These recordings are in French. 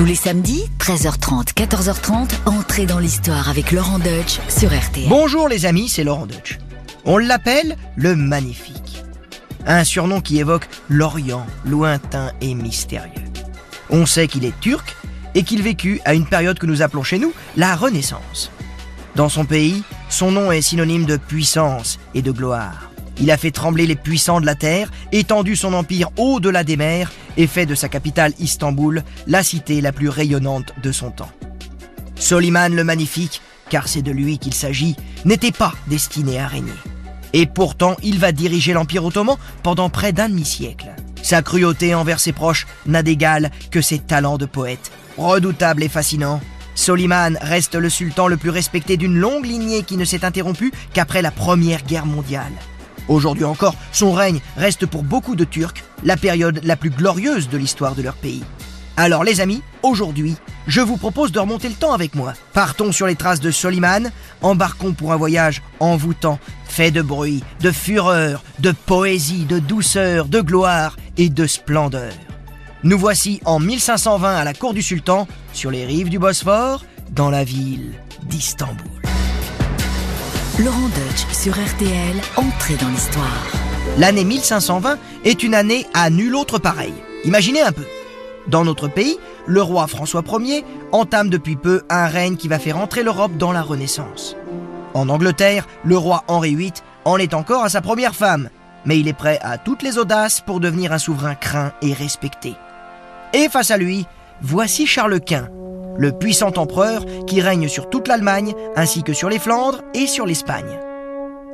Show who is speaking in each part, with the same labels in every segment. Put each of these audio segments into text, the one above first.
Speaker 1: Tous les samedis, 13h30, 14h30, entrez dans l'histoire avec Laurent Deutsch sur RTL.
Speaker 2: Bonjour les amis, c'est Laurent Deutsch. On l'appelle le Magnifique. Un surnom qui évoque l'Orient, lointain et mystérieux. On sait qu'il est turc et qu'il vécut à une période que nous appelons chez nous la Renaissance. Dans son pays, son nom est synonyme de puissance et de gloire. Il a fait trembler les puissants de la terre, étendu son empire au-delà des mers et fait de sa capitale Istanbul la cité la plus rayonnante de son temps. Soliman le Magnifique, car c'est de lui qu'il s'agit, n'était pas destiné à régner. Et pourtant, il va diriger l'Empire ottoman pendant près d'un demi-siècle. Sa cruauté envers ses proches n'a d'égal que ses talents de poète. Redoutable et fascinant, Soliman reste le sultan le plus respecté d'une longue lignée qui ne s'est interrompue qu'après la Première Guerre mondiale. Aujourd'hui encore, son règne reste pour beaucoup de Turcs la période la plus glorieuse de l'histoire de leur pays. Alors les amis, aujourd'hui, je vous propose de remonter le temps avec moi. Partons sur les traces de Soliman, embarquons pour un voyage envoûtant, fait de bruit, de fureur, de poésie, de douceur, de gloire et de splendeur. Nous voici en 1520 à la cour du sultan, sur les rives du Bosphore, dans la ville d'Istanbul.
Speaker 1: Laurent Deutsch sur RTL, entrez dans l'histoire.
Speaker 2: L'année 1520 est une année à nul autre pareil. Imaginez un peu. Dans notre pays, le roi François Ier entame depuis peu un règne qui va faire entrer l'Europe dans la Renaissance. En Angleterre, le roi Henri VIII en est encore à sa première femme, mais il est prêt à toutes les audaces pour devenir un souverain craint et respecté. Et face à lui, voici Charles Quint, le puissant empereur qui règne sur toute l'Allemagne ainsi que sur les Flandres et sur l'Espagne.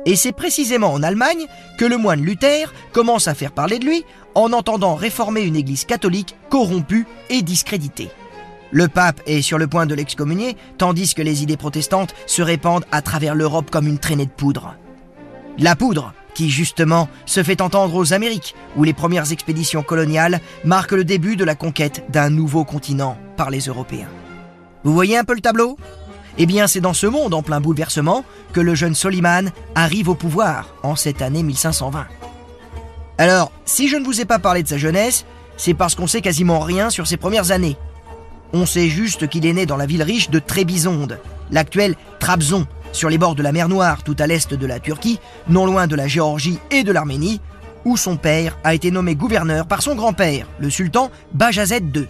Speaker 2: Et c'est précisément en Allemagne que le moine Luther commence à faire parler de lui en entendant réformer une église catholique corrompue et discréditée. Le pape est sur le point de l'excommunier, tandis que les idées protestantes se répandent à travers l'Europe comme une traînée de poudre. La poudre, qui justement se fait entendre aux Amériques, où les premières expéditions coloniales marquent le début de la conquête d'un nouveau continent par les Européens. Vous voyez un peu le tableau? Eh bien, c'est dans ce monde en plein bouleversement que le jeune Soliman arrive au pouvoir en cette année 1520. Alors, si je ne vous ai pas parlé de sa jeunesse, c'est parce qu'on sait quasiment rien sur ses premières années. On sait juste qu'il est né dans la ville riche de Trébizonde, l'actuelle Trabzon, sur les bords de la mer Noire, tout à l'est de la Turquie, non loin de la Géorgie et de l'Arménie, où son père a été nommé gouverneur par son grand-père, le sultan Bajazet II.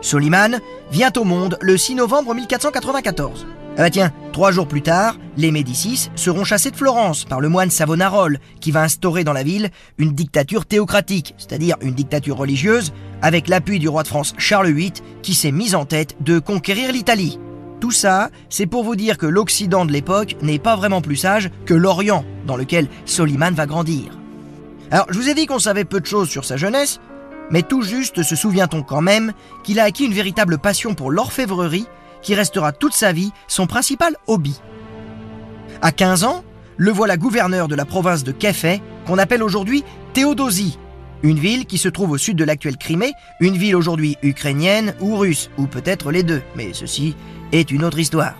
Speaker 2: Soliman vient au monde le 6 novembre 1494. Ah bah tiens, trois jours plus tard, les Médicis seront chassés de Florence par le moine Savonarole, qui va instaurer dans la ville une dictature théocratique, c'est-à-dire une dictature religieuse, avec l'appui du roi de France Charles VIII, qui s'est mis en tête de conquérir l'Italie. Tout ça, c'est pour vous dire que l'Occident de l'époque n'est pas vraiment plus sage que l'Orient, dans lequel Soliman va grandir. Alors, je vous ai dit qu'on savait peu de choses sur sa jeunesse, mais tout juste se souvient-on quand même qu'il a acquis une véritable passion pour l'orfèvrerie qui restera toute sa vie son principal hobby. À 15 ans, le voilà gouverneur de la province de Kéfé, qu'on appelle aujourd'hui Théodosie, une ville qui se trouve au sud de l'actuelle Crimée, une ville aujourd'hui ukrainienne ou russe, ou peut-être les deux, mais ceci est une autre histoire.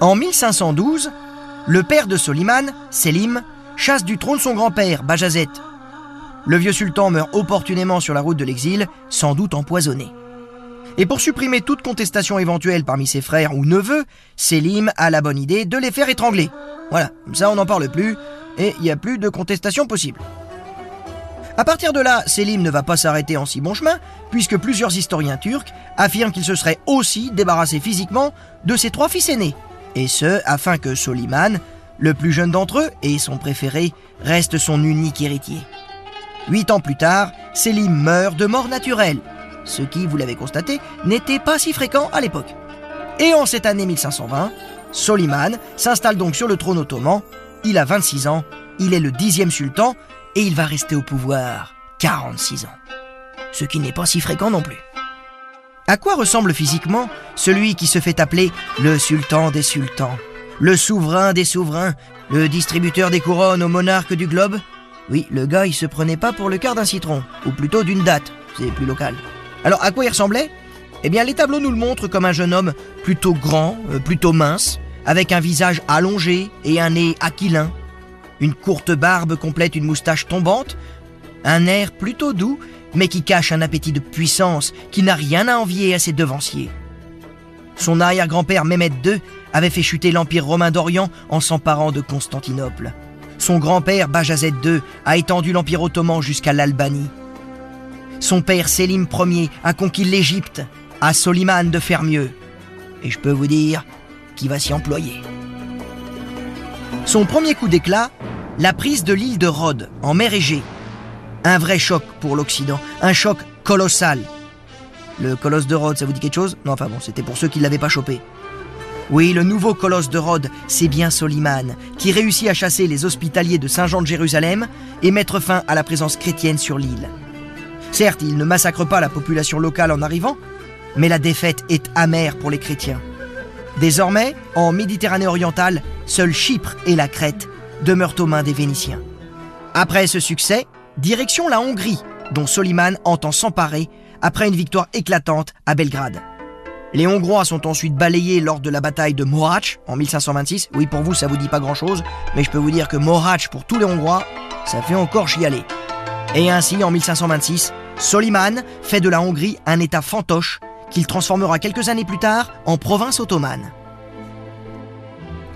Speaker 2: En 1512, le père de Soliman, Selim, chasse du trône son grand-père, Bajazet. Le vieux sultan meurt opportunément sur la route de l'exil, sans doute empoisonné. Et pour supprimer toute contestation éventuelle parmi ses frères ou neveux, Selim a la bonne idée de les faire étrangler. Voilà, comme ça on n'en parle plus, et il n'y a plus de contestation possible. À partir de là, Selim ne va pas s'arrêter en si bon chemin, puisque plusieurs historiens turcs affirment qu'il se serait aussi débarrassé physiquement de ses trois fils aînés, et ce, afin que Soliman, le plus jeune d'entre eux et son préféré, reste son unique héritier. Huit ans plus tard, Selim meurt de mort naturelle, ce qui, vous l'avez constaté, n'était pas si fréquent à l'époque. Et en cette année 1520, Soliman s'installe donc sur le trône ottoman, il a 26 ans, il est le dixième sultan, et il va rester au pouvoir 46 ans. Ce qui n'est pas si fréquent non plus. À quoi ressemble physiquement celui qui se fait appeler le sultan des sultans, le souverain des souverains, le distributeur des couronnes au monarque du globe? Oui, le gars, il se prenait pas pour le quart d'un citron, ou plutôt d'une date, c'est plus local. Alors, à quoi il ressemblait? Eh bien, les tableaux nous le montrent comme un jeune homme plutôt grand, euh, plutôt mince, avec un visage allongé et un nez aquilin, une courte barbe complète une moustache tombante, Un air plutôt doux, mais qui cache un appétit de puissance qui n'a rien à envier à ses devanciers. Son arrière-grand-père Mehmed II avait fait chuter l'Empire romain d'Orient en s'emparant de Constantinople. Son grand-père Bajazet II a étendu l'Empire ottoman jusqu'à l'Albanie. Son père Sélim Ier a conquis l'Égypte, à Soliman de faire mieux. Et je peux vous dire qu'il va s'y employer. Son premier coup d'éclat, la prise de l'île de Rhodes, en mer Égée. Un vrai choc pour l'Occident, un choc colossal. Le colosse de Rhodes, ça vous dit quelque chose? Non, enfin bon, c'était pour ceux qui ne l'avaient pas chopé. Oui, le nouveau colosse de Rhodes, c'est bien Soliman, qui réussit à chasser les hospitaliers de Saint-Jean de Jérusalem et mettre fin à la présence chrétienne sur l'île. Certes, il ne massacre pas la population locale en arrivant, mais la défaite est amère pour les chrétiens. Désormais, en Méditerranée orientale, seuls Chypre et la Crète demeurent aux mains des Vénitiens. Après ce succès, direction la Hongrie, dont Soliman entend s'emparer après une victoire éclatante à Belgrade. Les Hongrois sont ensuite balayés lors de la bataille de Mohacs en 1526. Oui, pour vous, ça vous dit pas grand-chose, mais je peux vous dire que Mohacs, pour tous les Hongrois, ça fait encore chialer. Et ainsi, en 1526, Soliman fait de la Hongrie un État fantoche qu'il transformera quelques années plus tard en province ottomane.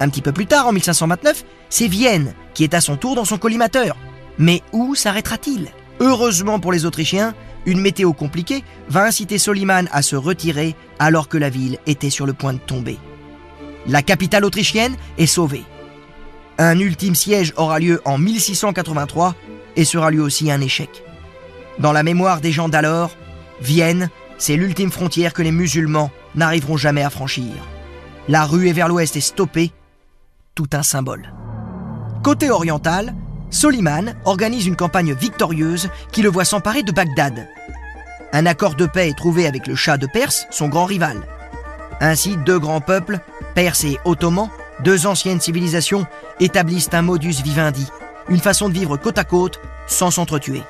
Speaker 2: Un petit peu plus tard, en 1529, c'est Vienne qui est à son tour dans son collimateur. Mais où s'arrêtera-t-il? Heureusement pour les Autrichiens, une météo compliquée va inciter Soliman à se retirer alors que la ville était sur le point de tomber. La capitale autrichienne est sauvée. Un ultime siège aura lieu en 1683 et sera lui aussi un échec. Dans la mémoire des gens d'alors, Vienne, c'est l'ultime frontière que les musulmans n'arriveront jamais à franchir. La ruée vers l'ouest est stoppée, tout un symbole. Côté oriental, Soliman organise une campagne victorieuse qui le voit s'emparer de Bagdad. Un accord de paix est trouvé avec le Shah de Perse, son grand rival. Ainsi, deux grands peuples, Perse et Ottoman, deux anciennes civilisations, établissent un modus vivendi, une façon de vivre côte à côte sans s'entretuer.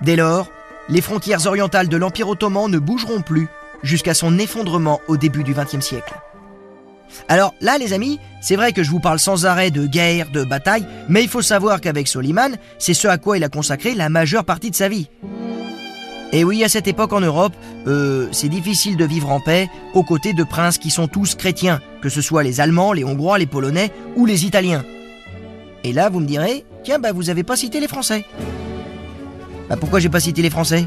Speaker 2: Dès lors, les frontières orientales de l'Empire ottoman ne bougeront plus jusqu'à son effondrement au début du XXe siècle. Alors là, les amis, c'est vrai que je vous parle sans arrêt de guerre, de bataille, mais il faut savoir qu'avec Soliman, c'est ce à quoi il a consacré la majeure partie de sa vie. Et oui, à cette époque en Europe, euh, c'est difficile de vivre en paix aux côtés de princes qui sont tous chrétiens, que ce soit les Allemands, les Hongrois, les Polonais ou les Italiens. Et là, vous me direz, tiens, bah vous avez pas cité les Français. Bah pourquoi j'ai pas cité les Français?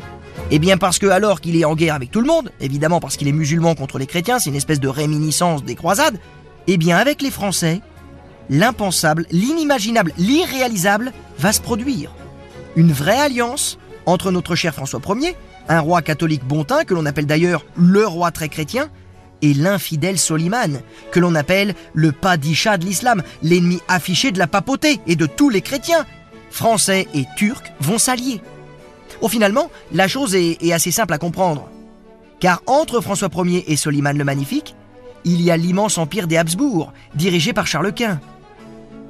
Speaker 2: Eh bien parce que alors qu'il est en guerre avec tout le monde, évidemment parce qu'il est musulman contre les chrétiens, c'est une espèce de réminiscence des croisades, eh bien avec les Français, l'impensable, l'inimaginable, l'irréalisable va se produire. Une vraie alliance entre notre cher François Ier, un roi catholique bontin que l'on appelle d'ailleurs le roi très chrétien, et l'infidèle Soliman, que l'on appelle le padisha de l'islam, l'ennemi affiché de la papauté et de tous les chrétiens. Français et Turcs vont s'allier. Oh, finalement, la chose est, assez simple à comprendre. Car entre François Ier et Soliman le Magnifique, il y a l'immense empire des Habsbourg, dirigé par Charles Quint.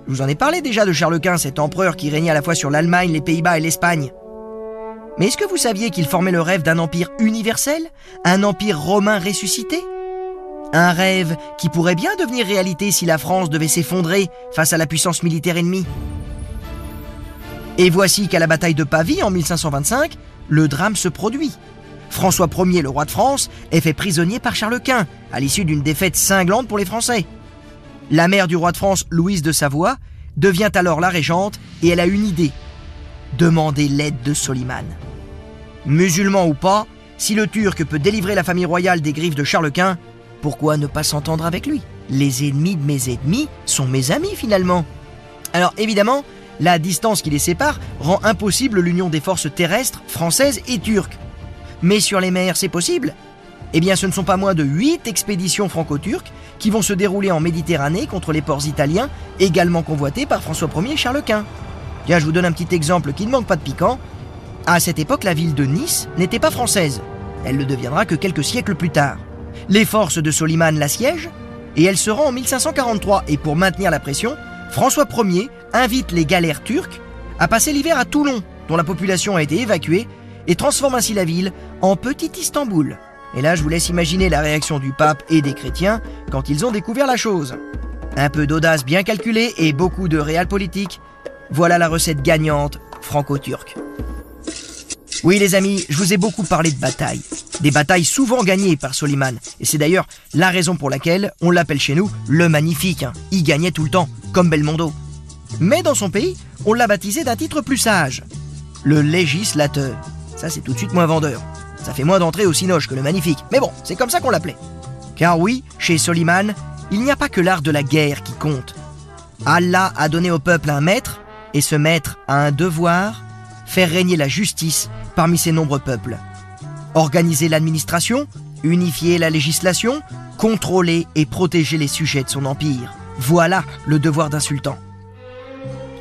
Speaker 2: Je vous en ai parlé déjà de Charles Quint, cet empereur qui régnait à la fois sur l'Allemagne, les Pays-Bas et l'Espagne. Mais est-ce que vous saviez qu'il formait le rêve d'un empire universel? Un empire romain ressuscité? Un rêve qui pourrait bien devenir réalité si la France devait s'effondrer face à la puissance militaire ennemie? Et voici qu'à la bataille de Pavie en 1525, le drame se produit. François Ier, le roi de France, est fait prisonnier par Charles Quint, à l'issue d'une défaite cinglante pour les Français. La mère du roi de France, Louise de Savoie, devient alors la régente et elle a une idée. Demander l'aide de Soliman. Musulman ou pas, si le Turc peut délivrer la famille royale des griffes de Charles Quint, pourquoi ne pas s'entendre avec lui? Les ennemis de mes ennemis sont mes amis finalement. Alors évidemment, la distance qui les sépare rend impossible l'union des forces terrestres françaises et turques. Mais sur les mers, c'est possible Eh bien, ce ne sont pas moins de 8 expéditions franco-turques qui vont se dérouler en Méditerranée contre les ports italiens, également convoités par François Ier et Charles Quint. Tiens, je vous donne un petit exemple qui ne manque pas de piquant. À cette époque, la ville de Nice n'était pas française. Elle ne deviendra que quelques siècles plus tard. Les forces de Soliman l'assiègent et elle se rend en 1543 et pour maintenir la pression, François Ier invite les galères turques à passer l'hiver à Toulon, dont la population a été évacuée, et transforme ainsi la ville en petit Istanbul. Et là, je vous laisse imaginer la réaction du pape et des chrétiens quand ils ont découvert la chose. Un peu d'audace bien calculée et beaucoup de réel politique, voilà la recette gagnante franco-turque. Oui les amis, je vous ai beaucoup parlé de batailles. Des batailles souvent gagnées par Soliman. Et c'est d'ailleurs la raison pour laquelle on l'appelle chez nous le magnifique. Hein. Il gagnait tout le temps, comme Belmondo. Mais dans son pays, on l'a baptisé d'un titre plus sage. Le législateur. Ça c'est tout de suite moins vendeur. Ça fait moins d'entrée au cinoche que le magnifique. Mais bon, c'est comme ça qu'on l'appelait. Car oui, chez Soliman, il n'y a pas que l'art de la guerre qui compte. Allah a donné au peuple un maître, et ce maître a un devoir, faire régner la justice parmi ses nombreux peuples. Organiser l'administration, unifier la législation, contrôler et protéger les sujets de son empire. Voilà le devoir d'un sultan.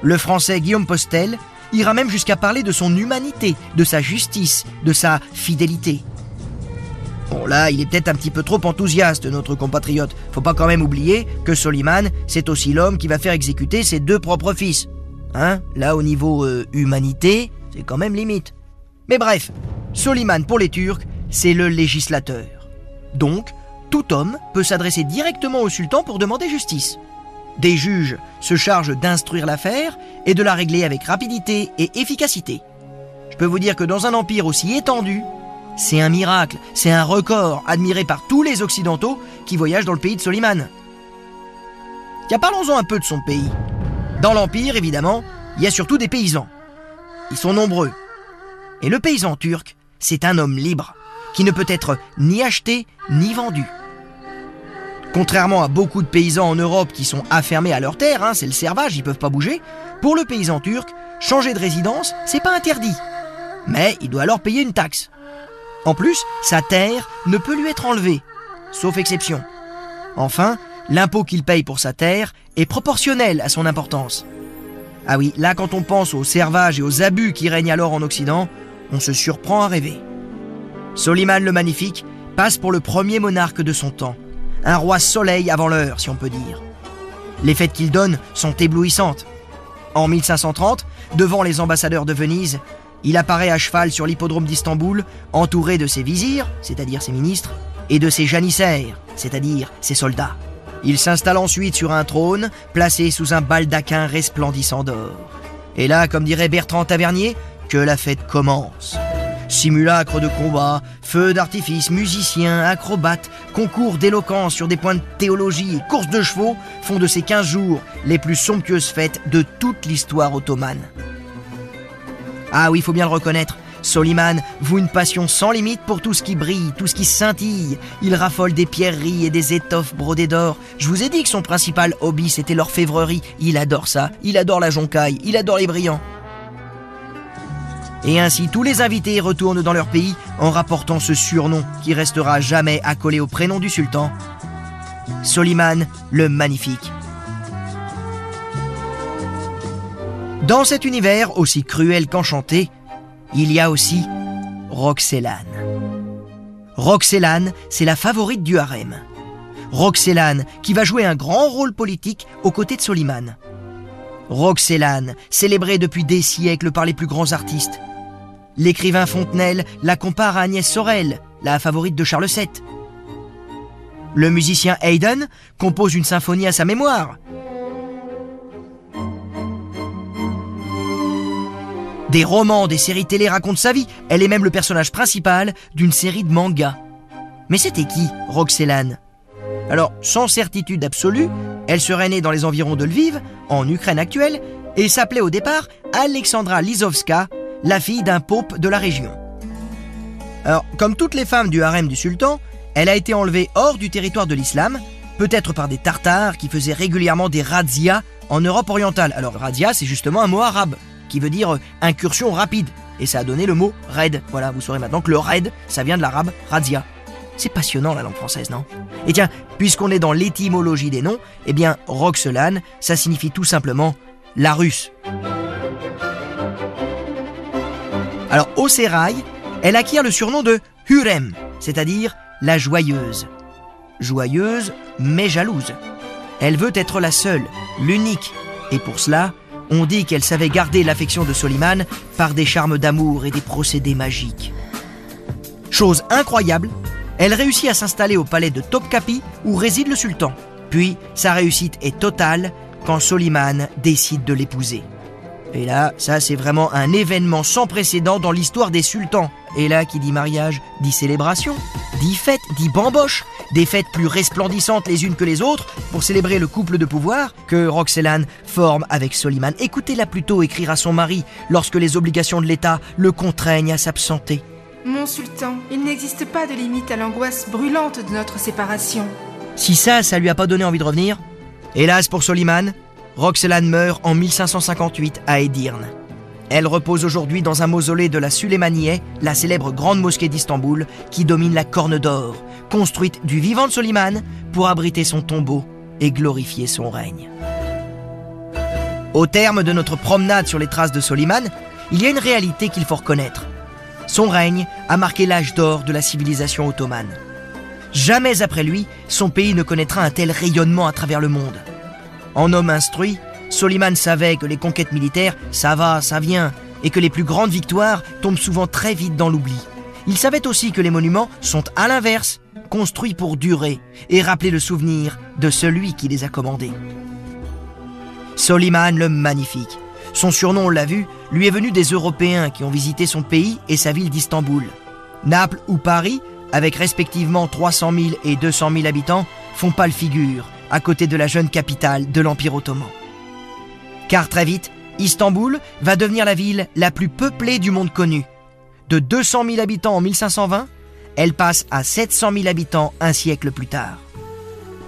Speaker 2: Le français Guillaume Postel ira même jusqu'à parler de son humanité, de sa justice, de sa fidélité. Bon là, il est peut-être un petit peu trop enthousiaste, notre compatriote. Faut pas quand même oublier que Soliman, c'est aussi l'homme qui va faire exécuter ses deux propres fils. Hein Là, au niveau euh, humanité, c'est quand même limite. Mais bref, Soliman pour les Turcs, c'est le législateur. Donc, tout homme peut s'adresser directement au sultan pour demander justice. Des juges se chargent d'instruire l'affaire et de la régler avec rapidité et efficacité. Je peux vous dire que dans un empire aussi étendu, c'est un miracle, c'est un record admiré par tous les Occidentaux qui voyagent dans le pays de Soliman. Tiens, parlons-en un peu de son pays. Dans l'Empire, évidemment, il y a surtout des paysans. Ils sont nombreux. Et le paysan turc, c'est un homme libre, qui ne peut être ni acheté ni vendu. Contrairement à beaucoup de paysans en Europe qui sont affermés à leur terre, hein, c'est le servage, ils peuvent pas bouger, pour le paysan turc, changer de résidence, c'est pas interdit. Mais il doit alors payer une taxe. En plus, sa terre ne peut lui être enlevée, sauf exception. Enfin, l'impôt qu'il paye pour sa terre est proportionnel à son importance. Ah oui, là quand on pense au servage et aux abus qui règnent alors en Occident, on se surprend à rêver. Soliman le Magnifique passe pour le premier monarque de son temps, un roi soleil avant l'heure si on peut dire. Les fêtes qu'il donne sont éblouissantes. En 1530, devant les ambassadeurs de Venise, il apparaît à cheval sur l'hippodrome d'Istanbul, entouré de ses vizirs, c'est-à-dire ses ministres, et de ses janissaires, c'est-à-dire ses soldats. Il s'installe ensuite sur un trône, placé sous un baldaquin resplendissant d'or. Et là, comme dirait Bertrand Tavernier, que la fête commence. Simulacres de combat, feux d'artifice, musiciens, acrobates, concours d'éloquence sur des points de théologie et courses de chevaux font de ces 15 jours les plus somptueuses fêtes de toute l'histoire ottomane. Ah oui, il faut bien le reconnaître. Soliman voue une passion sans limite pour tout ce qui brille, tout ce qui scintille. Il raffole des pierreries et des étoffes brodées d'or. Je vous ai dit que son principal hobby c'était l'orfèvrerie. Il adore ça. Il adore la joncaille. Il adore les brillants. Et ainsi, tous les invités retournent dans leur pays en rapportant ce surnom qui restera jamais accolé au prénom du sultan. Soliman le Magnifique. Dans cet univers aussi cruel qu'enchanté, il y a aussi Roxelane. Roxelane, c'est la favorite du harem. Roxelane, qui va jouer un grand rôle politique aux côtés de Soliman. Roxelane, célébrée depuis des siècles par les plus grands artistes. L'écrivain Fontenelle la compare à Agnès Sorel, la favorite de Charles VII. Le musicien Haydn compose une symphonie à sa mémoire. Des romans, des séries télé racontent sa vie. Elle est même le personnage principal d'une série de mangas. Mais c'était qui, Roxelane? Alors, sans certitude absolue, elle serait née dans les environs de Lviv, en Ukraine actuelle, et s'appelait au départ Alexandra Lizovska, la fille d'un pope de la région. Alors, comme toutes les femmes du harem du sultan, elle a été enlevée hors du territoire de l'islam, peut-être par des Tartares qui faisaient régulièrement des razzias en Europe orientale. Alors, razzia, c'est justement un mot arabe qui veut dire euh, incursion rapide. Et ça a donné le mot raid. Voilà, vous saurez maintenant que le raid, ça vient de l'arabe radia. C'est passionnant la langue française, non? Et tiens, puisqu'on est dans l'étymologie des noms, eh bien, Roxelane, ça signifie tout simplement la russe. Alors, au sérail, elle acquiert le surnom de Hurem, c'est-à-dire la joyeuse. Joyeuse, mais jalouse. Elle veut être la seule, l'unique, et pour cela, on dit qu'elle savait garder l'affection de Soliman par des charmes d'amour et des procédés magiques. Chose incroyable, elle réussit à s'installer au palais de Topkapi où réside le sultan. Puis, sa réussite est totale quand Soliman décide de l'épouser. Et là, ça c'est vraiment un événement sans précédent dans l'histoire des sultans. Et là, qui dit mariage, dit célébration, dit fête, dit bamboche. Des fêtes plus resplendissantes les unes que les autres pour célébrer le couple de pouvoir que Roxelane forme avec Soliman. Écoutez-la plutôt écrire à son mari lorsque les obligations de l'État le contraignent à s'absenter.
Speaker 3: Mon sultan, il n'existe pas de limite à l'angoisse brûlante de notre séparation.
Speaker 2: Si ça, ça lui a pas donné envie de revenir Hélas pour Soliman, Roxelane meurt en 1558 à Edirne. Elle repose aujourd'hui dans un mausolée de la Suleymaniye, la célèbre grande mosquée d'Istanbul, qui domine la Corne d'Or, construite du vivant de Soliman pour abriter son tombeau et glorifier son règne. Au terme de notre promenade sur les traces de Soliman, il y a une réalité qu'il faut reconnaître. Son règne a marqué l'âge d'or de la civilisation ottomane. Jamais après lui, son pays ne connaîtra un tel rayonnement à travers le monde. En homme instruit, Soliman savait que les conquêtes militaires, ça va, ça vient, et que les plus grandes victoires tombent souvent très vite dans l'oubli. Il savait aussi que les monuments sont à l'inverse, construits pour durer et rappeler le souvenir de celui qui les a commandés. Soliman le Magnifique. Son surnom, on l'a vu, lui est venu des Européens qui ont visité son pays et sa ville d'Istanbul. Naples ou Paris, avec respectivement 300 000 et 200 000 habitants, font pâle figure à côté de la jeune capitale de l'Empire ottoman. Car très vite, Istanbul va devenir la ville la plus peuplée du monde connu. De 200 000 habitants en 1520, elle passe à 700 000 habitants un siècle plus tard.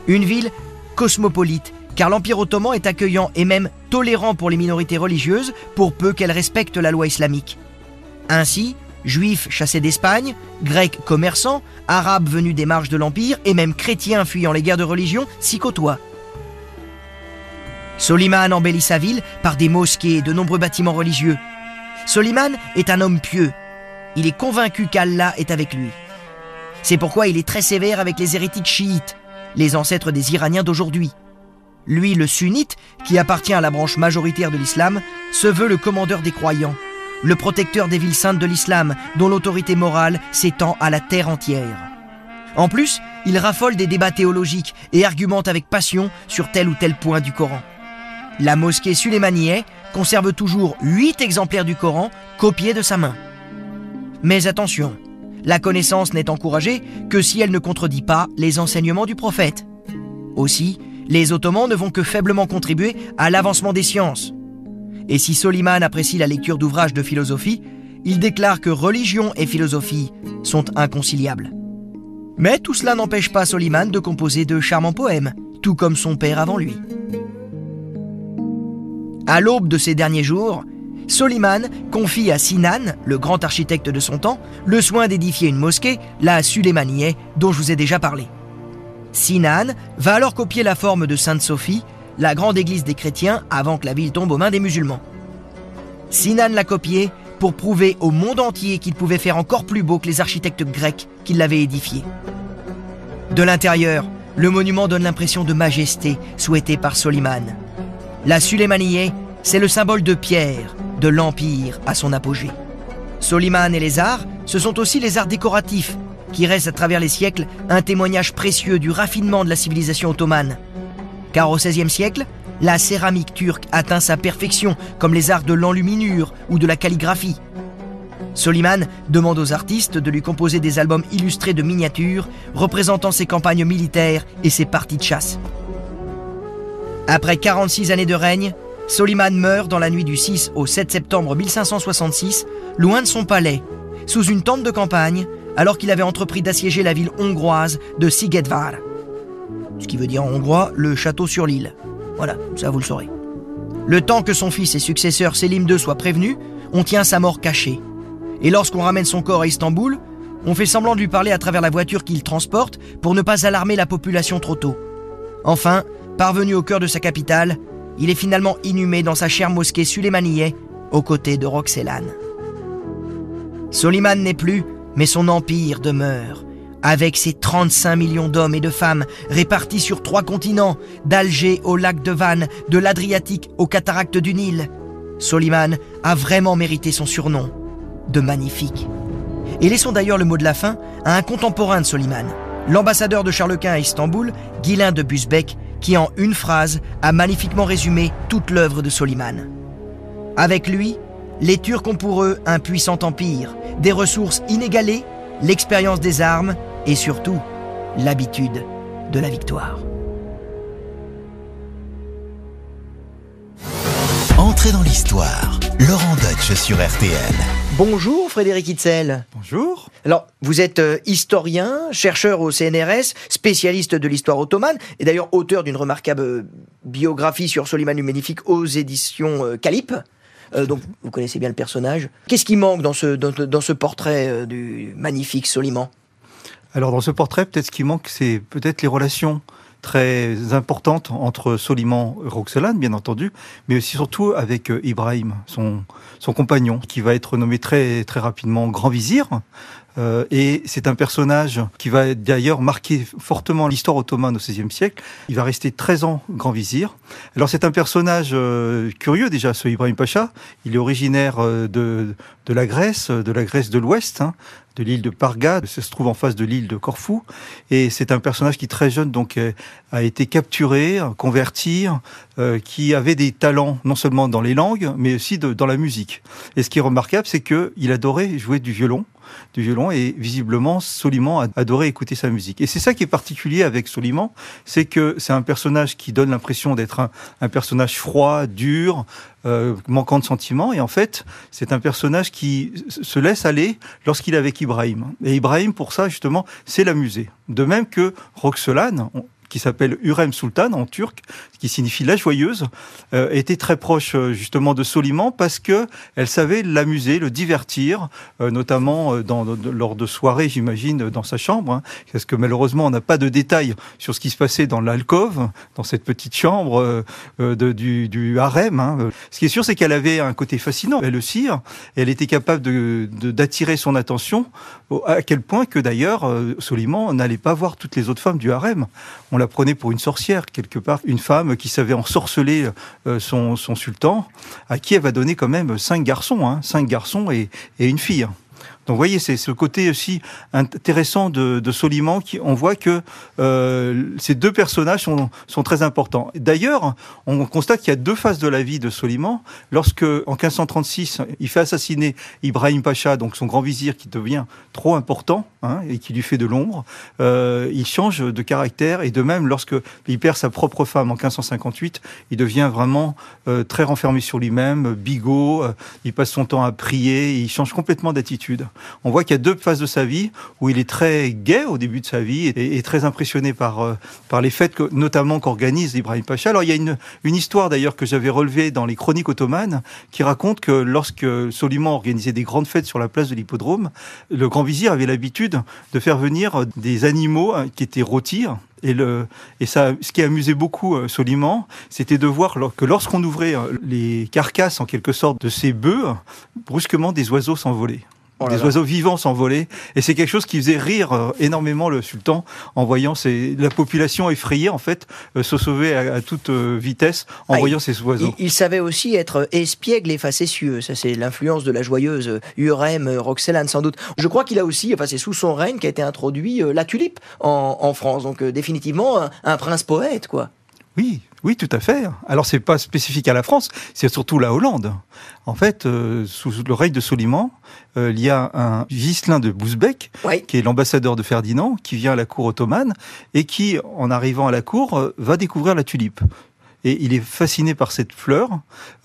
Speaker 2: Une ville cosmopolite, car l'Empire ottoman est accueillant et même tolérant pour les minorités religieuses, pour peu qu'elles respectent la loi islamique. Ainsi, juifs chassés d'Espagne, grecs commerçants, arabes venus des marges de l'Empire et même chrétiens fuyant les guerres de religion s'y côtoient. Soliman embellit sa ville par des mosquées et de nombreux bâtiments religieux. Soliman est un homme pieux. Il est convaincu qu'Allah est avec lui. C'est pourquoi il est très sévère avec les hérétiques chiites, les ancêtres des Iraniens d'aujourd'hui. Lui, le sunnite, qui appartient à la branche majoritaire de l'islam, se veut le commandeur des croyants, le protecteur des villes saintes de l'islam, dont l'autorité morale s'étend à la terre entière. En plus, il raffole des débats théologiques et argumente avec passion sur tel ou tel point du Coran. La mosquée Suleymaniye conserve toujours huit exemplaires du Coran copiés de sa main. Mais attention, la connaissance n'est encouragée que si elle ne contredit pas les enseignements du prophète. Aussi, les Ottomans ne vont que faiblement contribuer à l'avancement des sciences. Et si Soliman apprécie la lecture d'ouvrages de philosophie, il déclare que religion et philosophie sont inconciliables. Mais tout cela n'empêche pas Soliman de composer de charmants poèmes, tout comme son père avant lui. À l'aube de ces derniers jours, Soliman confie à Sinan, le grand architecte de son temps, le soin d'édifier une mosquée, la Suleymaniye, dont je vous ai déjà parlé. Sinan va alors copier la forme de Sainte Sophie, la grande église des chrétiens, avant que la ville tombe aux mains des musulmans. Sinan l'a copié pour prouver au monde entier qu'il pouvait faire encore plus beau que les architectes grecs qui l'avaient édifié. De l'intérieur, le monument donne l'impression de majesté souhaitée par Soliman. La Suleymaniye, c'est le symbole de pierre, de l'Empire à son apogée. Soliman et les arts, ce sont aussi les arts décoratifs, qui restent à travers les siècles un témoignage précieux du raffinement de la civilisation ottomane. Car au XVIe siècle, la céramique turque atteint sa perfection, comme les arts de l'enluminure ou de la calligraphie. Soliman demande aux artistes de lui composer des albums illustrés de miniatures représentant ses campagnes militaires et ses parties de chasse. Après 46 années de règne, Soliman meurt dans la nuit du 6 au 7 septembre 1566, loin de son palais, sous une tente de campagne, alors qu'il avait entrepris d'assiéger la ville hongroise de Sigedvar. Ce qui veut dire en hongrois le château sur l'île. Voilà, ça vous le saurez. Le temps que son fils et successeur Selim II soit prévenu, on tient sa mort cachée. Et lorsqu'on ramène son corps à Istanbul, on fait semblant de lui parler à travers la voiture qu'il transporte pour ne pas alarmer la population trop tôt. Enfin, parvenu au cœur de sa capitale, il est finalement inhumé dans sa chère mosquée Suleymaniye, aux côtés de Roxelane. Soliman n'est plus, mais son empire demeure, avec ses 35 millions d'hommes et de femmes répartis sur trois continents, d'Alger au lac de Vannes, de l'Adriatique aux cataractes du Nil. Soliman a vraiment mérité son surnom de magnifique. Et laissons d'ailleurs le mot de la fin à un contemporain de Soliman, l'ambassadeur de Charles Quint à Istanbul, Guylain de Busbecq, qui en une phrase a magnifiquement résumé toute l'œuvre de Soliman. Avec lui, les Turcs ont pour eux un puissant empire, des ressources inégalées, l'expérience des armes et surtout l'habitude de la victoire.
Speaker 4: Entrez dans l'histoire. Laurent Deutsch sur RTL.
Speaker 2: Bonjour Frédéric Hitzel.
Speaker 5: Bonjour.
Speaker 2: Alors, vous êtes euh, historien, chercheur au CNRS, spécialiste de l'histoire ottomane, et d'ailleurs auteur d'une remarquable euh, biographie sur Soliman le Magnifique aux éditions euh, Calip. Euh, donc, vous connaissez bien le personnage. Qu'est-ce qui manque dans ce, dans, dans ce portrait euh, du magnifique Soliman
Speaker 5: Alors dans ce portrait, peut-être ce qui manque, c'est peut-être les relations très importantes entre Soliman et Roxelane, bien entendu, mais aussi surtout avec euh, Ibrahim, son, son compagnon, qui va être nommé très, très rapidement grand vizir. Euh, et c'est un personnage qui va d'ailleurs marquer fortement l'histoire ottomane au XVIe siècle. Il va rester 13 ans grand vizir. Alors c'est un personnage euh, curieux déjà, ce Ibrahim Pacha. Il est originaire euh, de, de la Grèce, de la Grèce de l'Ouest, hein, de l'île de Parga. Ça se trouve en face de l'île de Corfou. Et c'est un personnage qui très jeune donc euh, a été capturé, converti, euh, qui avait des talents non seulement dans les langues, mais aussi de- dans la musique. Et ce qui est remarquable, c'est que il adorait jouer du violon du violon et visiblement Soliman adorait écouter sa musique. Et c'est ça qui est particulier avec Soliman, c'est que c'est un personnage qui donne l'impression d'être un, personnage froid, dur, euh, manquant de sentiments. Et en fait, c'est un personnage qui se laisse aller lorsqu'il est avec Ibrahim. Et Ibrahim, pour ça, justement, c'est l'amuser. De même que Roxelane, on- qui s'appelle Urem Sultan en turc, qui signifie la joyeuse, euh, était très proche euh, justement de Soliman parce que elle savait l'amuser, le divertir, euh, notamment euh, dans, dans- lors de soirées, j'imagine, dans sa chambre, hein, parce que malheureusement on n'a pas de détails sur ce qui se passait dans l'alcôve, dans cette petite chambre euh, euh, de- du, du harem. hein. Ce qui est sûr, c'est qu'elle avait un côté fascinant, elle aussi, et elle était capable de- de- d'attirer son attention, à quel point que d'ailleurs Soliman n'allait pas voir toutes les autres femmes du harem. La prenait pour une sorcière, quelque part, une femme qui savait ensorceler euh, son, sultan, à qui elle va donner quand même cinq garçons, hein, cinq garçons et, et une fille. Donc vous voyez, c'est ce côté aussi intéressant de, Soliman qui on voit que euh, ces deux personnages sont, sont très importants. D'ailleurs, on constate qu'il y a deux phases de la vie de Soliman. Lorsque, en 1536, il fait assassiner Ibrahim Pacha, donc son grand vizir qui devient trop important hein, et qui lui fait de l'ombre, euh, il change de caractère et de même lorsque il perd sa propre femme en 1558, il devient vraiment euh, très renfermé sur lui-même, bigot, euh, il passe son temps à prier, il change complètement d'attitude. On voit qu'il y a deux phases de sa vie où il est très gai au début de sa vie et, très impressionné par, euh, par les fêtes notamment qu'organise Ibrahim Pacha. Alors il y a une, une histoire d'ailleurs que j'avais relevée dans les chroniques ottomanes qui raconte que lorsque Soliman organisait des grandes fêtes sur la place de l'hippodrome, le grand vizir avait l'habitude de faire venir des animaux hein, qui étaient rôtis et, le, et ça, ce qui amusait beaucoup euh, Soliman, c'était de voir que lorsqu'on ouvrait euh, les carcasses en quelque sorte de ces bœufs, brusquement des oiseaux s'envolaient.
Speaker 2: Oh là
Speaker 5: des
Speaker 2: là.
Speaker 5: oiseaux vivants s'envolaient. Et c'est quelque chose qui faisait rire euh, énormément le sultan en voyant ces, la population effrayée, en fait, euh, se sauver à, à toute euh, vitesse en
Speaker 2: Ah,
Speaker 5: voyant ces oiseaux.
Speaker 2: Il, il savait aussi être espiègle et facétieux. Ça, c'est l'influence de la joyeuse Urem Roxelane, sans doute. Je crois qu'il a aussi, enfin, c'est sous son règne qu'a été introduit euh, la tulipe en, en France. Donc, euh, définitivement, un, un prince poète, quoi.
Speaker 5: Oui, oui, tout à fait. Alors c'est pas spécifique à la France, c'est surtout la Hollande. En fait, euh, sous le règne de Soliman, euh, il y a un Ghislain de
Speaker 2: Oui.
Speaker 5: qui est l'ambassadeur de Ferdinand, qui vient à la cour ottomane et qui, en arrivant à la cour, euh, va découvrir la tulipe. Et il est fasciné par cette fleur,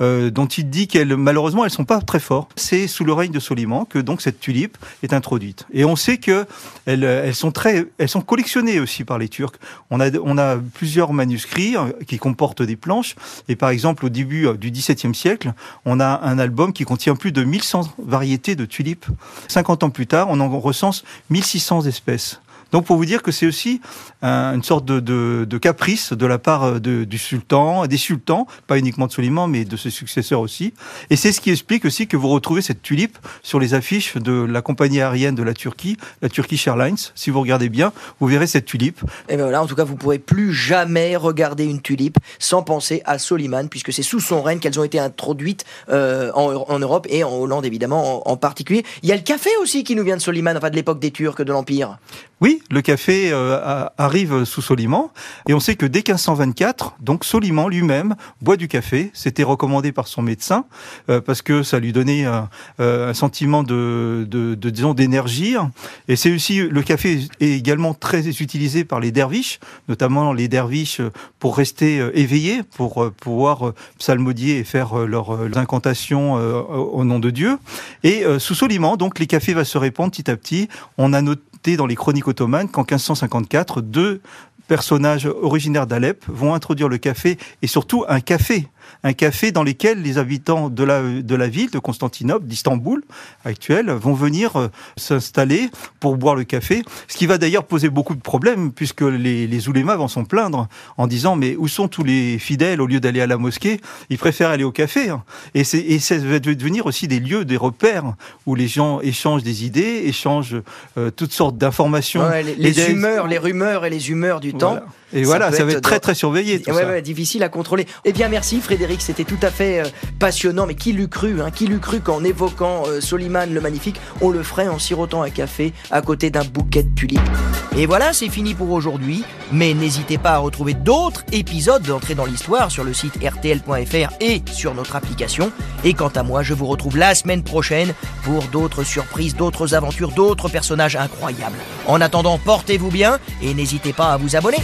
Speaker 5: euh, dont il dit qu'elles, malheureusement, elles sont pas très fortes. C'est sous le règne de Soliman que donc cette tulipe est introduite. Et on sait que elles, elles sont très, elles sont collectionnées aussi par les Turcs. On a, on a plusieurs manuscrits euh, qui comportent des planches. Et par exemple, au début euh, du XVIIe siècle, on a un album qui contient plus de 1100 variétés de tulipes. 50 ans plus tard, on en recense 1600 espèces. Donc pour vous dire que c'est aussi un- une sorte de, caprice de la part euh, du sultan, des sultans, pas uniquement de Soliman, mais de ses successeurs aussi. Et c'est ce qui explique aussi que vous retrouvez cette tulipe sur les affiches de la compagnie aérienne de la Turquie, la Turkish Airlines. Si vous regardez bien, vous verrez cette tulipe.
Speaker 2: Et ben voilà, en tout cas, vous pourrez plus jamais regarder une tulipe sans penser à Soliman, puisque c'est sous son règne qu'elles ont été introduites euh, en, en Europe et en Hollande, évidemment, en, en particulier. Il y a le café aussi qui nous vient de Soliman, enfin de l'époque des Turcs, de l'Empire.
Speaker 5: Oui, le café euh, arrive sous Soliman, et on sait que dès 1524, donc Soliman lui-même boit du café. C'était recommandé par son médecin euh, parce que ça lui donnait un sentiment de disons d'énergie. Et c'est aussi le café est également très utilisé par les derviches, notamment les derviches pour rester éveillés, pour pouvoir psalmodier et faire leurs incantations au nom de Dieu. Et sous Soliman, donc les cafés va se répandre petit à petit. On a noté dans les chroniques qu'en 1554, deux personnages originaires d'Alep vont introduire le café et surtout un café un café dans lequel les habitants de la, de la ville de Constantinople, d'Istanbul actuelle, vont venir euh, s'installer pour boire le café, ce qui va d'ailleurs poser beaucoup de problèmes puisque les, les oulémas vont s'en plaindre en disant mais où sont tous les fidèles au lieu d'aller à la mosquée, ils préfèrent aller au café. Hein. Et, et ça va devenir aussi des lieux, des repères où les gens échangent des idées, échangent euh, toutes sortes d'informations.
Speaker 2: les, humeurs, les rumeurs et les humeurs du temps.
Speaker 5: Et voilà, ça va être très très surveillé.
Speaker 2: Tout ça. difficile à contrôler. Eh bien, merci Frédéric, c'était tout à fait euh, passionnant. Mais qui l'eût cru hein, Qui l'eût cru qu'en évoquant euh, Soliman le Magnifique, on le ferait en sirotant un café à côté d'un bouquet de tulipes? Et voilà, c'est fini pour aujourd'hui. Mais n'hésitez pas à retrouver d'autres épisodes d'entrée dans l'histoire sur le site rtl.fr et sur notre application. Et quant à moi, je vous retrouve la semaine prochaine pour d'autres surprises, d'autres aventures, d'autres personnages incroyables. En attendant, portez-vous bien et n'hésitez pas à vous abonner.